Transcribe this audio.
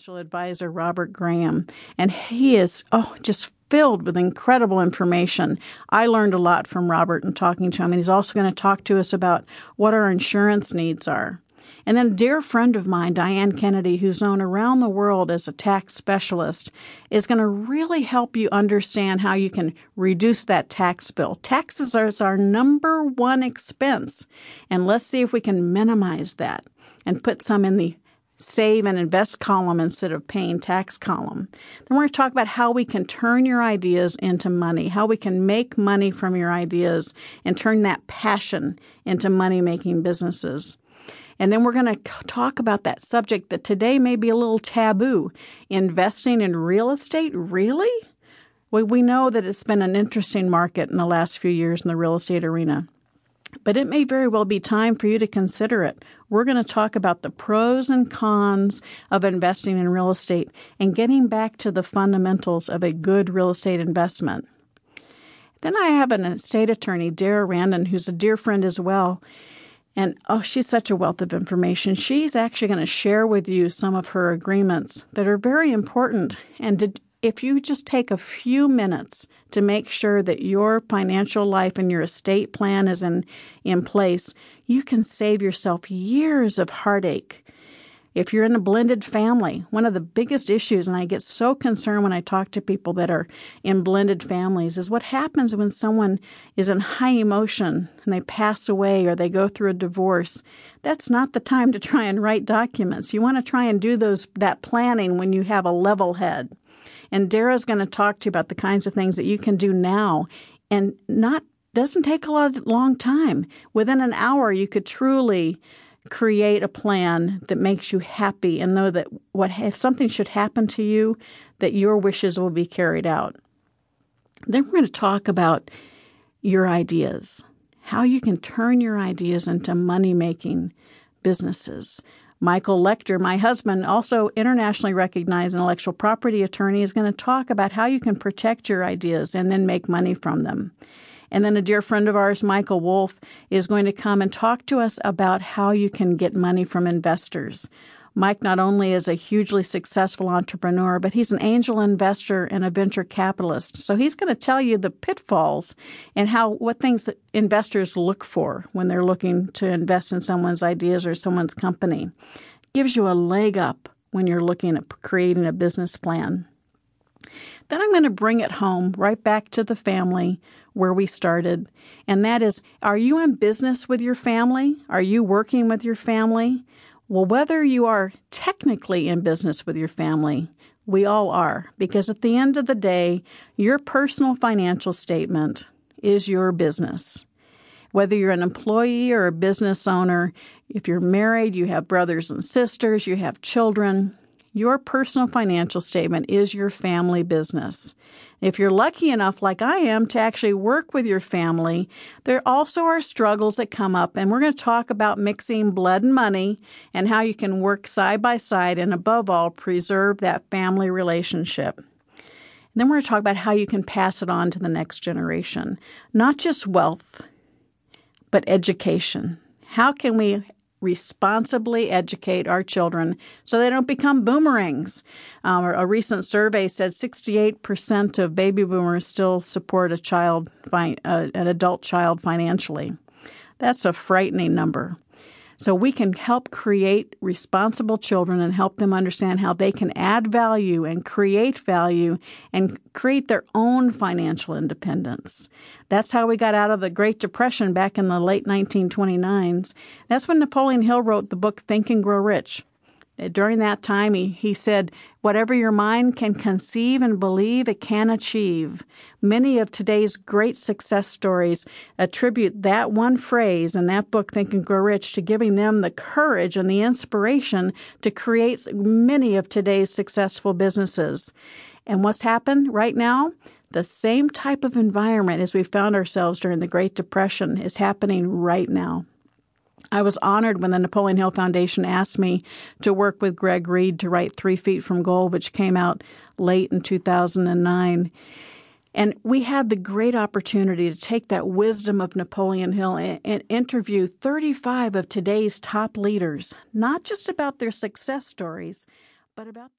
financial advisor Robert Graham, and he is oh just filled with incredible information. I learned a lot from Robert in talking to him, and he's also going to talk to us about what our insurance needs are. And then a dear friend of mine, Diane Kennedy, who's known around the world as a tax specialist, is going to really help you understand how you can reduce that tax bill. Taxes are our number one expense. And let's see if we can minimize that and put some in the save and invest column instead of paying tax column. Then we're going to talk about how we can turn your ideas into money, how we can make money from your ideas and turn that passion into money making businesses. And then we're going to talk about that subject that today may be a little taboo investing in real estate. Really? We know that it's been an interesting market in the last few years in the real estate arena. But it may very well be time for you to consider it. We're going to talk about the pros and cons of investing in real estate and getting back to the fundamentals of a good real estate investment. Then I have an estate attorney, Dara Randon, who's a dear friend as well. And oh, she's such a wealth of information. She's actually going to share with you some of her agreements that are very important. And if you just take a few minutes to make sure that your financial life and your estate plan is in, in place, you can save yourself years of heartache if you're in a blended family, one of the biggest issues, and I get so concerned when I talk to people that are in blended families, is what happens when someone is in high emotion and they pass away or they go through a divorce. That's not the time to try and write documents. You want to try and do those that planning when you have a level head. And Dara's going to talk to you about the kinds of things that you can do now. And not doesn't take a lot of long time. Within an hour you could truly create a plan that makes you happy and know that what if something should happen to you that your wishes will be carried out. Then we're going to talk about your ideas how you can turn your ideas into money making businesses michael lechter my husband also internationally recognized intellectual property attorney is going to talk about how you can protect your ideas and then make money from them and then a dear friend of ours, Michael Wolf, is going to come and talk to us about how you can get money from investors. Mike not only is a hugely successful entrepreneur, but he's an angel investor and a venture capitalist. So he's going to tell you the pitfalls and how what things investors look for when they're looking to invest in someone's ideas or someone's company. Gives you a leg up when you're looking at creating a business plan. Then I'm going to bring it home right back to the family where we started. And that is Are you in business with your family? Are you working with your family? Well, whether you are technically in business with your family, we all are, because at the end of the day, your personal financial statement is your business. Whether you're an employee or a business owner, if you're married, you have brothers and sisters, you have children, your personal financial statement is your family business. If you're lucky enough, like I am, to actually work with your family, there also are struggles that come up, and we're going to talk about mixing blood and money and how you can work side by side and, above all, preserve that family relationship. And then we're going to talk about how you can pass it on to the next generation. Not just wealth, but education. How can we responsibly educate our children so they don't become boomerangs. Um, a recent survey said 68% of baby boomers still support a child, uh, an adult child financially. That's a frightening number. So we can help create responsible children and help them understand how they can add value and create value and create their own financial independence. That's how we got out of the Great Depression back in the late 1929s. That's when Napoleon Hill wrote the book Think and Grow Rich. During that time, he, he said, Whatever your mind can conceive and believe, it can achieve. Many of today's great success stories attribute that one phrase in that book, Think and Grow Rich, to giving them the courage and the inspiration to create many of today's successful businesses. And what's happened right now? The same type of environment as we found ourselves during the Great Depression is happening right now. I was honored when the Napoleon Hill Foundation asked me to work with Greg Reid to write Three Feet from Gold, which came out late in 2009. And we had the great opportunity to take that wisdom of Napoleon Hill and, and, interview 35 of today's top leaders, not just about their success stories, but about their